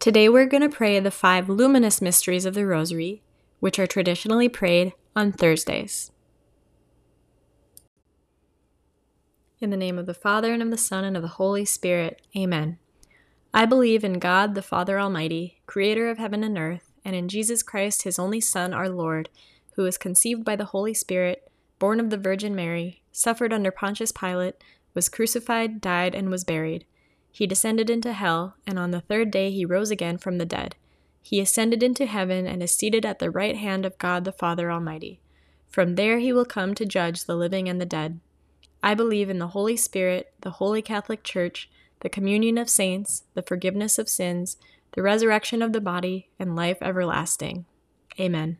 Today we're going to pray the five luminous mysteries of the Rosary, which are traditionally prayed on Thursdays. In the name of the Father, and of the Son, and of the Holy Spirit. Amen. I believe in God, the Father Almighty, creator of heaven and earth, and in Jesus Christ, his only Son, our Lord, who was conceived by the Holy Spirit, born of the Virgin Mary, suffered under Pontius Pilate, was crucified, died, and was buried. He descended into hell, and on the third day he rose again from the dead. He ascended into heaven and is seated at the right hand of God the Father Almighty. From there he will come to judge the living and the dead. I believe in the Holy Spirit, the Holy Catholic Church, the communion of saints, the forgiveness of sins, the resurrection of the body, and life everlasting. Amen.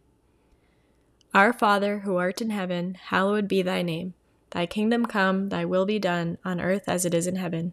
Our Father, who art in heaven, hallowed be thy name. Thy kingdom come, thy will be done, on earth as it is in heaven.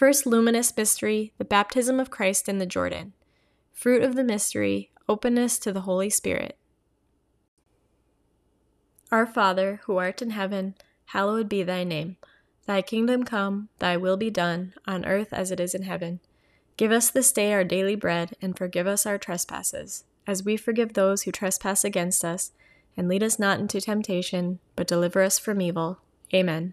First luminous mystery, the baptism of Christ in the Jordan. Fruit of the mystery, openness to the Holy Spirit. Our Father, who art in heaven, hallowed be thy name. Thy kingdom come, thy will be done, on earth as it is in heaven. Give us this day our daily bread, and forgive us our trespasses, as we forgive those who trespass against us. And lead us not into temptation, but deliver us from evil. Amen.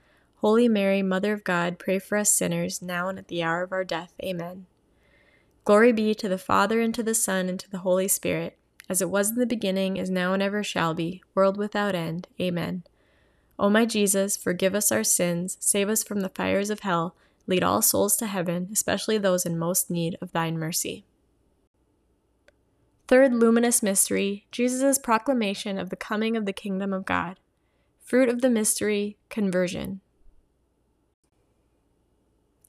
Holy Mary, Mother of God, pray for us sinners, now and at the hour of our death. Amen. Glory be to the Father, and to the Son, and to the Holy Spirit, as it was in the beginning, is now, and ever shall be, world without end. Amen. O my Jesus, forgive us our sins, save us from the fires of hell, lead all souls to heaven, especially those in most need of thine mercy. Third luminous mystery Jesus' proclamation of the coming of the kingdom of God. Fruit of the mystery, conversion.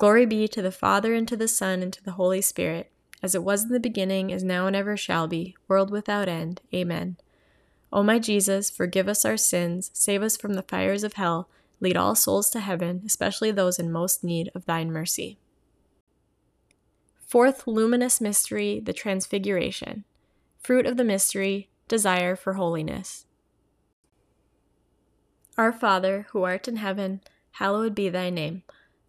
Glory be to the Father, and to the Son, and to the Holy Spirit, as it was in the beginning, is now, and ever shall be, world without end. Amen. O my Jesus, forgive us our sins, save us from the fires of hell, lead all souls to heaven, especially those in most need of thine mercy. Fourth luminous mystery, the Transfiguration. Fruit of the mystery, desire for holiness. Our Father, who art in heaven, hallowed be thy name.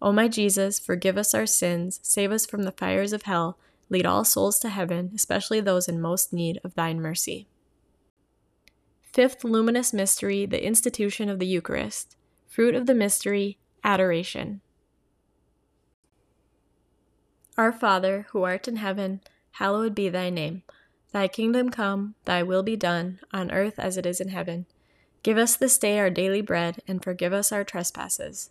O my Jesus, forgive us our sins, save us from the fires of hell, lead all souls to heaven, especially those in most need of thine mercy. Fifth luminous mystery, the institution of the Eucharist. Fruit of the mystery, adoration. Our Father, who art in heaven, hallowed be thy name. Thy kingdom come, thy will be done, on earth as it is in heaven. Give us this day our daily bread, and forgive us our trespasses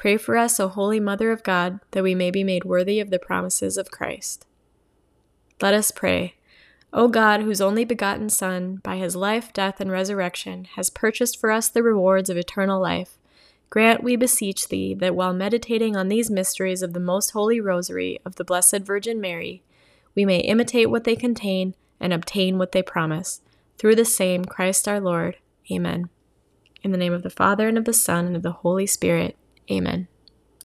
pray for us, O holy Mother of God, that we may be made worthy of the promises of Christ. Let us pray. O God, whose only begotten Son, by his life, death, and resurrection, has purchased for us the rewards of eternal life, Grant, we beseech thee, that while meditating on these mysteries of the most holy rosary of the Blessed Virgin Mary, we may imitate what they contain and obtain what they promise. Through the same Christ our Lord. Amen. In the name of the Father, and of the Son, and of the Holy Spirit. Amen.